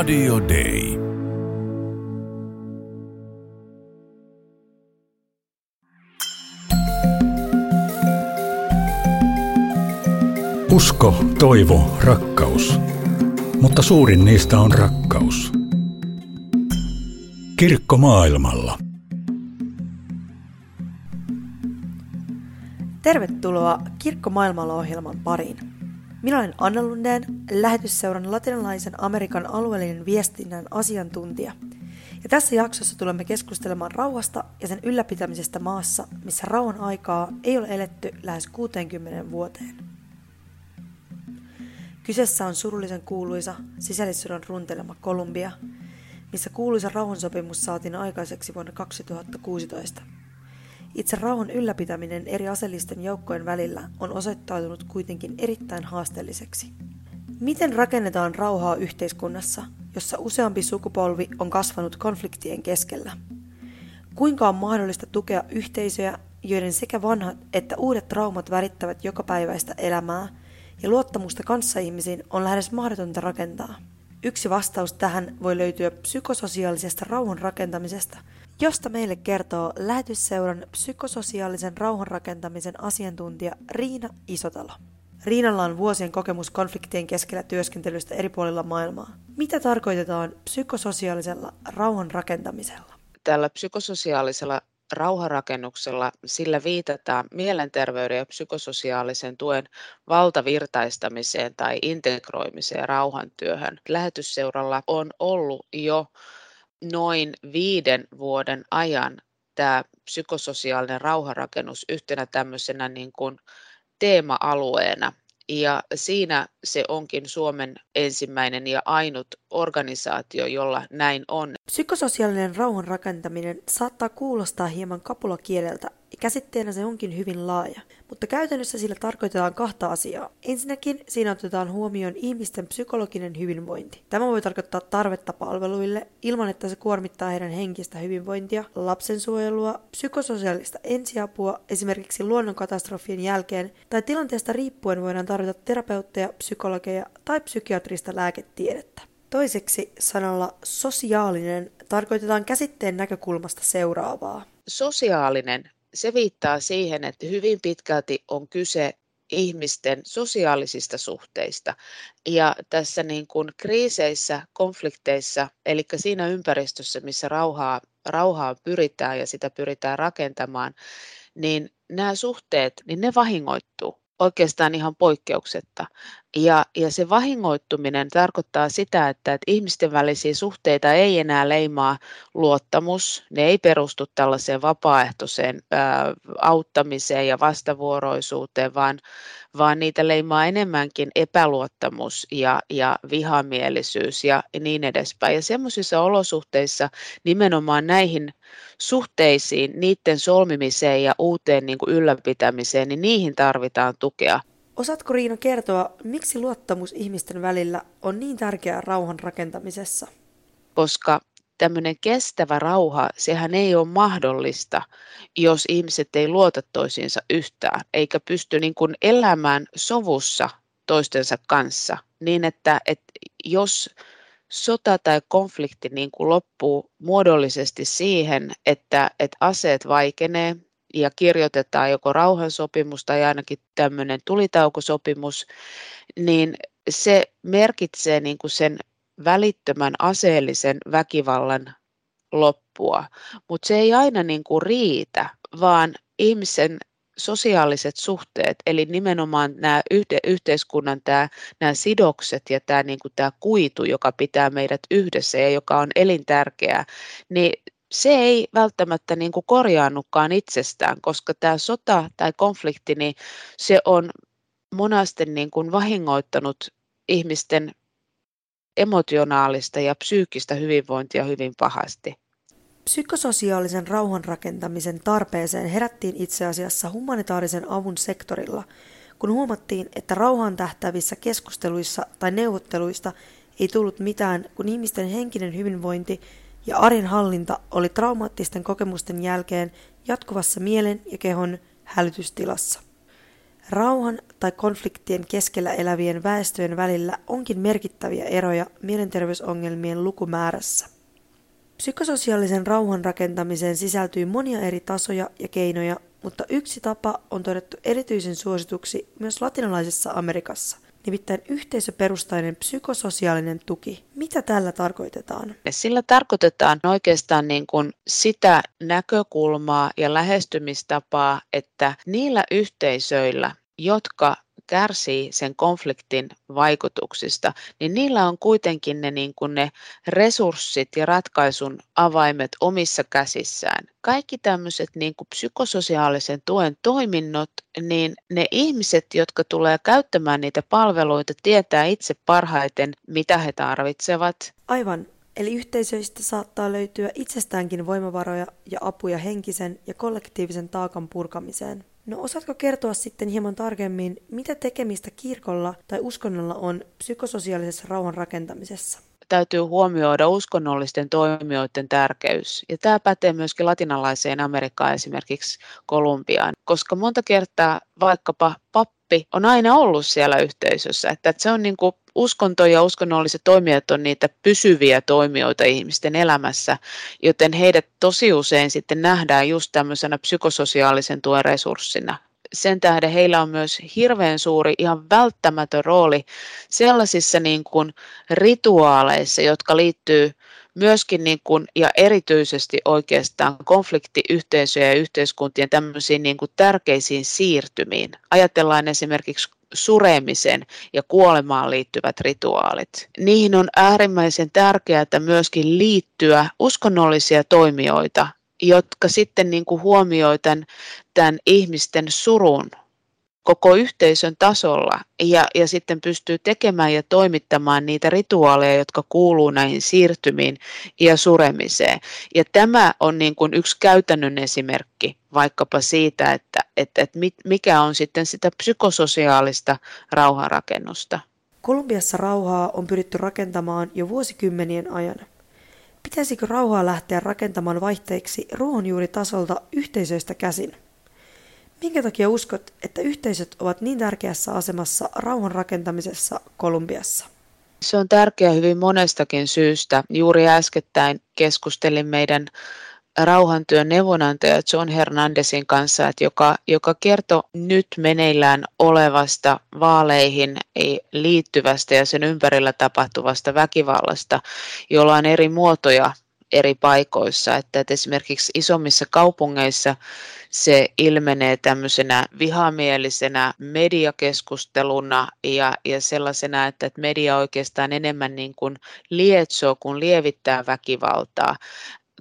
Radio Day. Usko, toivo, rakkaus. Mutta suurin niistä on rakkaus. Kirkko maailmalla. Tervetuloa Kirkko maailmalla ohjelman pariin. Minä olen Anna Lundeen, lähetysseuran latinalaisen Amerikan alueellinen viestinnän asiantuntija. Ja tässä jaksossa tulemme keskustelemaan rauhasta ja sen ylläpitämisestä maassa, missä rauhan aikaa ei ole eletty lähes 60 vuoteen. Kyseessä on surullisen kuuluisa sisällissodan runtelema Kolumbia, missä kuuluisa rauhansopimus saatiin aikaiseksi vuonna 2016. Itse rauhan ylläpitäminen eri aseellisten joukkojen välillä on osoittautunut kuitenkin erittäin haasteelliseksi. Miten rakennetaan rauhaa yhteiskunnassa, jossa useampi sukupolvi on kasvanut konfliktien keskellä? Kuinka on mahdollista tukea yhteisöjä, joiden sekä vanhat että uudet traumat värittävät jokapäiväistä elämää – ja luottamusta kanssaihmisiin on lähes mahdotonta rakentaa. Yksi vastaus tähän voi löytyä psykososiaalisesta rauhan rakentamisesta, josta meille kertoo lähetysseuran psykososiaalisen rauhan rakentamisen asiantuntija Riina Isotalo. Riinalla on vuosien kokemus konfliktien keskellä työskentelystä eri puolilla maailmaa. Mitä tarkoitetaan psykososiaalisella rauhan rakentamisella? Tällä psykososiaalisella rauharakennuksella sillä viitataan mielenterveyden ja psykososiaalisen tuen valtavirtaistamiseen tai integroimiseen rauhantyöhön. Lähetysseuralla on ollut jo noin viiden vuoden ajan tämä psykososiaalinen rauharakennus yhtenä tämmöisenä niin kuin teema-alueena. Ja siinä se onkin Suomen ensimmäinen ja ainut organisaatio, jolla näin on. Psykososiaalinen rauhan rakentaminen saattaa kuulostaa hieman kapulakieleltä, Käsitteenä se onkin hyvin laaja, mutta käytännössä sillä tarkoitetaan kahta asiaa. Ensinnäkin siinä otetaan huomioon ihmisten psykologinen hyvinvointi. Tämä voi tarkoittaa tarvetta palveluille ilman, että se kuormittaa heidän henkistä hyvinvointia, lapsensuojelua, psykososiaalista ensiapua esimerkiksi luonnonkatastrofien jälkeen tai tilanteesta riippuen voidaan tarvita terapeutteja, psykologeja tai psykiatrista lääketiedettä. Toiseksi sanalla sosiaalinen tarkoitetaan käsitteen näkökulmasta seuraavaa. Sosiaalinen se viittaa siihen, että hyvin pitkälti on kyse ihmisten sosiaalisista suhteista. Ja tässä niin kuin kriiseissä, konflikteissa, eli siinä ympäristössä, missä rauhaa, rauhaa pyritään ja sitä pyritään rakentamaan, niin nämä suhteet, niin ne vahingoittuu oikeastaan ihan poikkeuksetta. Ja, ja se vahingoittuminen tarkoittaa sitä, että, että ihmisten välisiä suhteita ei enää leimaa luottamus, ne ei perustu tällaiseen vapaaehtoiseen ää, auttamiseen ja vastavuoroisuuteen, vaan, vaan niitä leimaa enemmänkin epäluottamus ja, ja vihamielisyys ja niin edespäin. Ja semmoisissa olosuhteissa nimenomaan näihin suhteisiin, niiden solmimiseen ja uuteen niin kuin ylläpitämiseen, niin niihin tarvitaan tukea. Osaatko Riina kertoa, miksi luottamus ihmisten välillä on niin tärkeää rauhan rakentamisessa? Koska tämmöinen kestävä rauha, sehän ei ole mahdollista, jos ihmiset ei luota toisiinsa yhtään, eikä pysty niin kuin elämään sovussa toistensa kanssa, niin että, että jos sota tai konflikti niin kuin loppuu muodollisesti siihen, että, että aseet vaikenee, ja kirjoitetaan joko rauhansopimus tai ainakin tämmöinen tulitaukosopimus, niin se merkitsee niin kuin sen välittömän aseellisen väkivallan loppua, mutta se ei aina niin kuin riitä, vaan ihmisen sosiaaliset suhteet, eli nimenomaan nämä yhteiskunnan tämä, nämä sidokset ja tämä, niin kuin tämä kuitu, joka pitää meidät yhdessä ja joka on elintärkeää, niin se ei välttämättä niin kuin korjaannutkaan itsestään, koska tämä sota tai konflikti, niin se on monasti niin kuin vahingoittanut ihmisten emotionaalista ja psyykkistä hyvinvointia hyvin pahasti. Psykososiaalisen rauhan rakentamisen tarpeeseen herättiin itse asiassa humanitaarisen avun sektorilla, kun huomattiin, että rauhaan tähtävissä keskusteluissa tai neuvotteluista ei tullut mitään, kun ihmisten henkinen hyvinvointi ja arjen hallinta oli traumaattisten kokemusten jälkeen jatkuvassa mielen ja kehon hälytystilassa. Rauhan tai konfliktien keskellä elävien väestöjen välillä onkin merkittäviä eroja mielenterveysongelmien lukumäärässä. Psykososiaalisen rauhan rakentamiseen sisältyy monia eri tasoja ja keinoja, mutta yksi tapa on todettu erityisen suosituksi myös latinalaisessa Amerikassa – nimittäin yhteisöperustainen psykososiaalinen tuki. Mitä tällä tarkoitetaan? Sillä tarkoitetaan oikeastaan niin kuin sitä näkökulmaa ja lähestymistapaa, että niillä yhteisöillä, jotka kärsii sen konfliktin vaikutuksista, niin niillä on kuitenkin ne, niin kuin ne resurssit ja ratkaisun avaimet omissa käsissään. Kaikki tämmöiset niin kuin psykososiaalisen tuen toiminnot, niin ne ihmiset, jotka tulee käyttämään niitä palveluita, tietää itse parhaiten, mitä he tarvitsevat. Aivan. Eli yhteisöistä saattaa löytyä itsestäänkin voimavaroja ja apuja henkisen ja kollektiivisen taakan purkamiseen. No osaatko kertoa sitten hieman tarkemmin, mitä tekemistä kirkolla tai uskonnolla on psykososiaalisessa rauhan rakentamisessa? Täytyy huomioida uskonnollisten toimijoiden tärkeys. Ja tämä pätee myöskin latinalaiseen Amerikkaan, esimerkiksi Kolumbiaan, koska monta kertaa vaikkapa pappi on aina ollut siellä yhteisössä. Että se on niin kuin uskonto ja uskonnolliset toimijat on niitä pysyviä toimijoita ihmisten elämässä, joten heidät tosi usein sitten nähdään just tämmöisenä psykososiaalisen tuen resurssina. Sen tähden heillä on myös hirveän suuri, ihan välttämätön rooli sellaisissa niin kuin rituaaleissa, jotka liittyy myöskin niin kuin, ja erityisesti oikeastaan konfliktiyhteisöjen ja yhteiskuntien tämmöisiin niin kuin tärkeisiin siirtymiin. Ajatellaan esimerkiksi suremisen ja kuolemaan liittyvät rituaalit. Niihin on äärimmäisen tärkeää myöskin liittyä uskonnollisia toimijoita, jotka sitten niin kuin huomioi tämän, tämän ihmisten surun koko yhteisön tasolla ja, ja sitten pystyy tekemään ja toimittamaan niitä rituaaleja, jotka kuuluu näihin siirtymiin ja suremiseen. Ja tämä on niin kuin yksi käytännön esimerkki vaikkapa siitä, että, että, että mikä on sitten sitä psykososiaalista rauhanrakennusta. Kolumbiassa rauhaa on pyritty rakentamaan jo vuosikymmenien ajan. Pitäisikö rauhaa lähteä rakentamaan vaihteeksi ruohonjuuritasolta yhteisöistä käsin? Minkä takia uskot, että yhteisöt ovat niin tärkeässä asemassa rauhan rakentamisessa Kolumbiassa? Se on tärkeää hyvin monestakin syystä. Juuri äskettäin keskustelin meidän rauhantyön neuvonantaja John Hernandezin kanssa, että joka, joka kertoi nyt meneillään olevasta vaaleihin liittyvästä ja sen ympärillä tapahtuvasta väkivallasta, jolla on eri muotoja eri paikoissa, että, että esimerkiksi isommissa kaupungeissa se ilmenee tämmöisenä vihamielisenä mediakeskusteluna ja, ja sellaisena, että, että media oikeastaan enemmän niin kuin lietsoo kuin lievittää väkivaltaa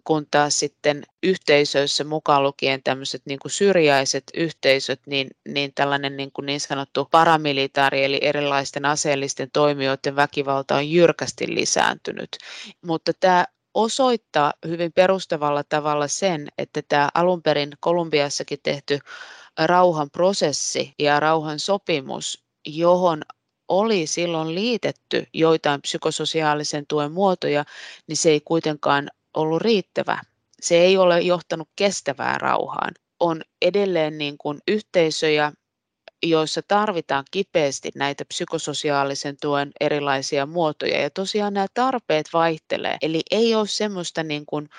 kun taas sitten yhteisöissä mukaan lukien tämmöiset niin kuin syrjäiset yhteisöt, niin, niin tällainen niin, kuin niin sanottu paramilitaari eli erilaisten aseellisten toimijoiden väkivalta on jyrkästi lisääntynyt. Mutta tämä osoittaa hyvin perustavalla tavalla sen, että tämä alun perin Kolumbiassakin tehty rauhanprosessi ja rauhan sopimus, johon oli silloin liitetty joitain psykososiaalisen tuen muotoja, niin se ei kuitenkaan ollut riittävä. Se ei ole johtanut kestävään rauhaan. On edelleen niin kuin yhteisöjä, joissa tarvitaan kipeästi näitä psykososiaalisen tuen erilaisia muotoja. Ja tosiaan nämä tarpeet vaihtelee. Eli ei ole semmoista niin kuin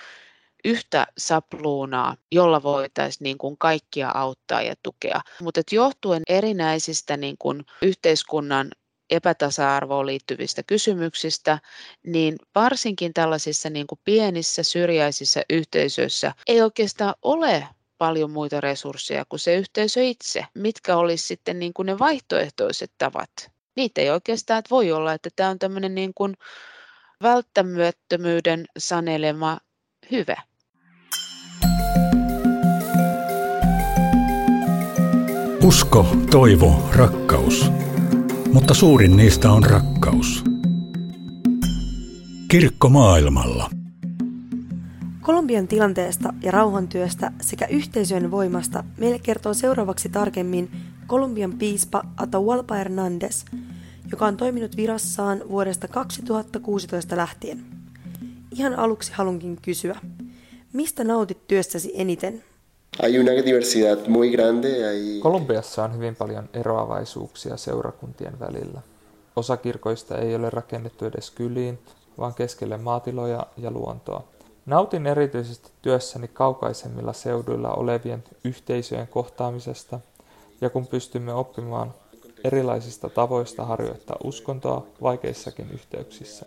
yhtä sapluunaa, jolla voitaisiin niin kuin kaikkia auttaa ja tukea. Mutta johtuen erinäisistä niin kuin yhteiskunnan epätasa-arvoon liittyvistä kysymyksistä, niin varsinkin tällaisissa niin kuin pienissä syrjäisissä yhteisöissä ei oikeastaan ole paljon muita resursseja kuin se yhteisö itse. Mitkä olisi sitten niin kuin ne vaihtoehtoiset tavat? Niitä ei oikeastaan että voi olla, että tämä on tämmöinen niin kuin välttämättömyyden sanelema hyve. Usko, toivo, rakkaus. Mutta suurin niistä on rakkaus. Kirkko maailmalla. Kolumbian tilanteesta ja rauhantyöstä sekä yhteisöjen voimasta meille kertoo seuraavaksi tarkemmin Kolumbian piispa Atahualpa Hernandez, joka on toiminut virassaan vuodesta 2016 lähtien. Ihan aluksi halunkin kysyä, mistä nautit työstäsi eniten? Hay una diversidad muy grande. Hay... Kolumbiassa on hyvin paljon eroavaisuuksia seurakuntien välillä. Osa kirkoista ei ole rakennettu edes kyliin, vaan keskelle maatiloja ja luontoa. Nautin erityisesti työssäni kaukaisemmilla seuduilla olevien yhteisöjen kohtaamisesta ja kun pystymme oppimaan erilaisista tavoista harjoittaa uskontoa vaikeissakin yhteyksissä.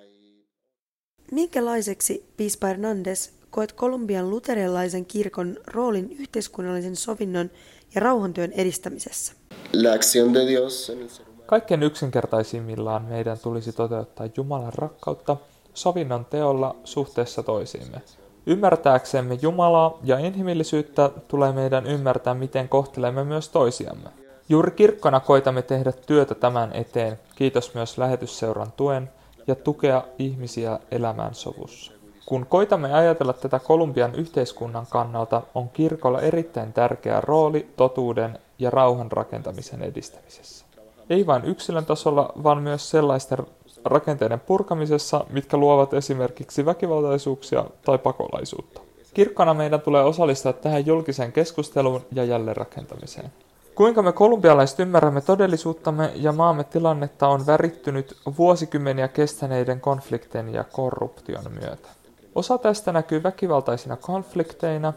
Minkälaiseksi piispa Hernandez koet Kolumbian luterialaisen kirkon roolin yhteiskunnallisen sovinnon ja rauhantyön edistämisessä? La acción de Dios en el ser humano. Kaikkein yksinkertaisimmillaan meidän tulisi toteuttaa Jumalan rakkautta sovinnon teolla suhteessa toisiimme. Ymmärtääksemme Jumalaa ja inhimillisyyttä tulee meidän ymmärtää, miten kohtelemme myös toisiamme. Juuri kirkkona koitamme tehdä työtä tämän eteen, kiitos myös lähetysseuran tuen ja tukea ihmisiä elämään sovussa. Kun koitamme ajatella tätä Kolumbian yhteiskunnan kannalta, on kirkolla erittäin tärkeä rooli totuuden ja rauhan rakentamisen edistämisessä. Ei vain yksilön tasolla, vaan myös sellaisten rakenteiden purkamisessa, mitkä luovat esimerkiksi väkivaltaisuuksia tai pakolaisuutta. Kirkkona meidän tulee osallistua tähän julkiseen keskusteluun ja jälleenrakentamiseen. Kuinka me kolumbialaiset ymmärrämme todellisuuttamme ja maamme tilannetta on värittynyt vuosikymmeniä kestäneiden konfliktien ja korruption myötä. Osa tästä näkyy väkivaltaisina konflikteina,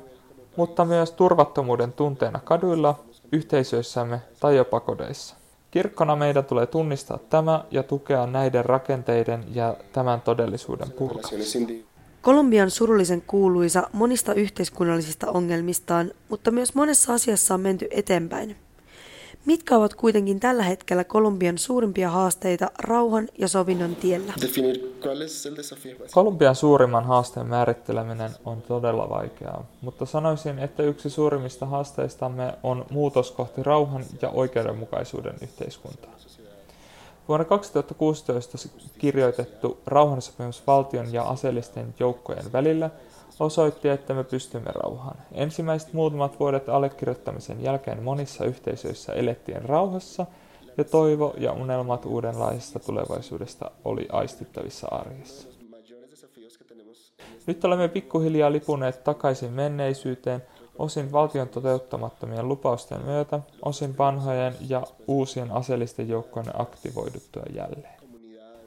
mutta myös turvattomuuden tunteena kaduilla, yhteisöissämme tai jopa kodeissa. Kirkkona meidän tulee tunnistaa tämä ja tukea näiden rakenteiden ja tämän todellisuuden purkamista. Kolumbia on surullisen kuuluisa monista yhteiskunnallisista ongelmistaan, mutta myös monessa asiassa on menty eteenpäin. Mitkä ovat kuitenkin tällä hetkellä Kolumbian suurimpia haasteita rauhan ja sovinnon tiellä? Kolumbian suurimman haasteen määritteleminen on todella vaikeaa, mutta sanoisin, että yksi suurimmista haasteistamme on muutos kohti rauhan ja oikeudenmukaisuuden yhteiskuntaa. Vuonna 2016 kirjoitettu rauhansopimus valtion ja aseellisten joukkojen välillä osoitti, että me pystymme rauhaan. Ensimmäiset muutamat vuodet allekirjoittamisen jälkeen monissa yhteisöissä elettiin rauhassa ja toivo ja unelmat uudenlaisesta tulevaisuudesta oli aistittavissa arjessa. Nyt olemme pikkuhiljaa lipuneet takaisin menneisyyteen, osin valtion toteuttamattomien lupausten myötä, osin vanhojen ja uusien aseellisten joukkojen aktivoiduttua jälleen.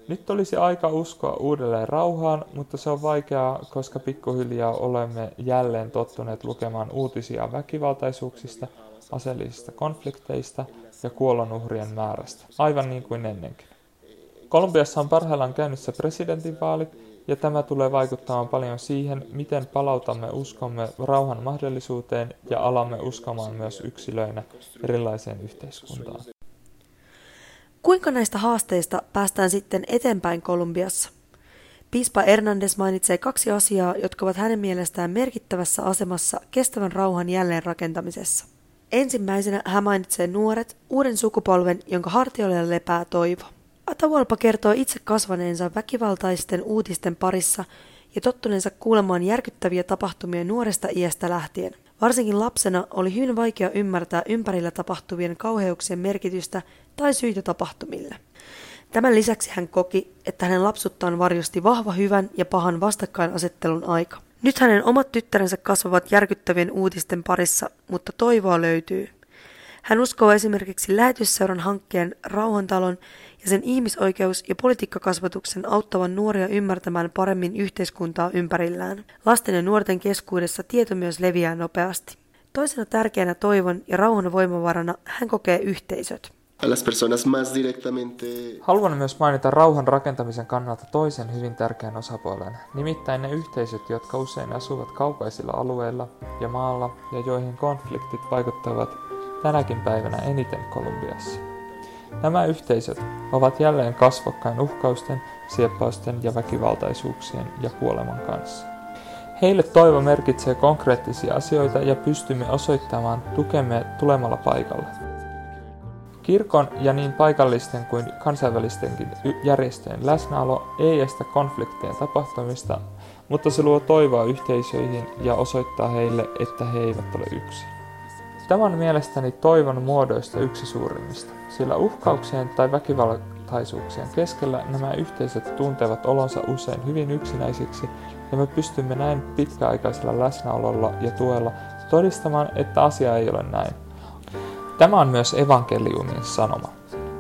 Nyt olisi aika uskoa uudelleen rauhaan, mutta se on vaikeaa, koska pikkuhiljaa olemme jälleen tottuneet lukemaan uutisia väkivaltaisuuksista, aseellisista konflikteista ja kuolonuhrien määrästä, aivan niin kuin ennenkin. Kolumbiassa on parhaillaan käynnissä presidentinvaalit, ja tämä tulee vaikuttamaan paljon siihen, miten palautamme uskomme rauhan mahdollisuuteen ja alamme uskomaan myös yksilöinä erilaiseen yhteiskuntaan. Kuinka näistä haasteista päästään sitten eteenpäin Kolumbiassa? Piispa Hernandez mainitsee kaksi asiaa, jotka ovat hänen mielestään merkittävässä asemassa kestävän rauhan jälleenrakentamisessa. Ensimmäisenä hän mainitsee nuoret, uuden sukupolven, jonka hartioille lepää toivo. Atahualpa kertoo itse kasvaneensa väkivaltaisten uutisten parissa ja tottuneensa kuulemaan järkyttäviä tapahtumia nuoresta iästä lähtien. Varsinkin lapsena oli hyvin vaikea ymmärtää ympärillä tapahtuvien kauheuksien merkitystä tai syitä tapahtumille. Tämän lisäksi hän koki, että hänen lapsuttaan varjosti vahva hyvän ja pahan vastakkainasettelun aika. Nyt hänen omat tyttärensä kasvavat järkyttävien uutisten parissa, mutta toivoa löytyy. Hän uskoo esimerkiksi lähetysseuran hankkeen Rauhantalon ja sen ihmisoikeus- ja politiikkakasvatuksen auttavan nuoria ymmärtämään paremmin yhteiskuntaa ympärillään. Lasten ja nuorten keskuudessa tieto myös leviää nopeasti. Toisena tärkeänä toivon ja rauhan voimavarana hän kokee yhteisöt. Haluan myös mainita rauhan rakentamisen kannalta toisen hyvin tärkeän osapuolen, nimittäin ne yhteisöt, jotka usein asuvat kaukaisilla alueilla ja maalla ja joihin konfliktit vaikuttavat tänäkin päivänä eniten Kolumbiassa. Nämä yhteisöt ovat jälleen kasvokkain uhkausten, sieppausten ja väkivaltaisuuksien ja kuoleman kanssa. Heille toivo merkitsee konkreettisia asioita ja pystymme osoittamaan tukemme tulemalla paikalle. Kirkon ja niin paikallisten kuin kansainvälistenkin järjestöjen läsnäolo ei estä konfliktien tapahtumista, mutta se luo toivoa yhteisöihin ja osoittaa heille, että he eivät ole yksin. Tämä on mielestäni toivon muodoista yksi suurimmista, sillä uhkauksien tai väkivaltaisuuksien keskellä nämä yhteisöt tuntevat olonsa usein hyvin yksinäisiksi ja me pystymme näin pitkäaikaisella läsnäololla ja tuella todistamaan, että asia ei ole näin. Tämä on myös evankeliumin sanoma.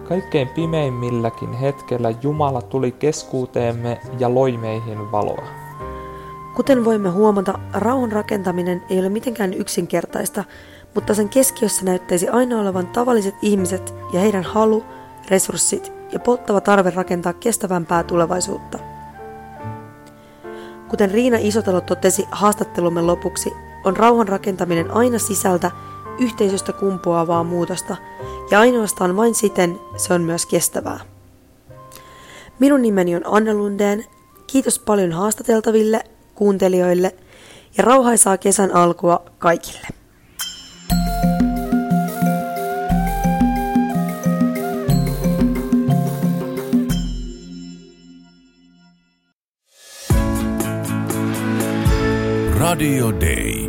Kaikkein pimeimmilläkin hetkellä Jumala tuli keskuuteemme ja loi meihin valoa. Kuten voimme huomata, rauhan rakentaminen ei ole mitenkään yksinkertaista, mutta sen keskiössä näyttäisi aina olevan tavalliset ihmiset ja heidän halu, resurssit ja polttava tarve rakentaa kestävämpää tulevaisuutta. Kuten Riina Isotalo totesi haastattelumme lopuksi, on rauhan rakentaminen aina sisältä yhteisöstä kumpuavaa muutosta, ja ainoastaan vain siten se on myös kestävää. Minun nimeni on Anna Lundeen. Kiitos paljon haastateltaville, kuuntelijoille ja rauhaisaa kesän alkua kaikille. Radio Day.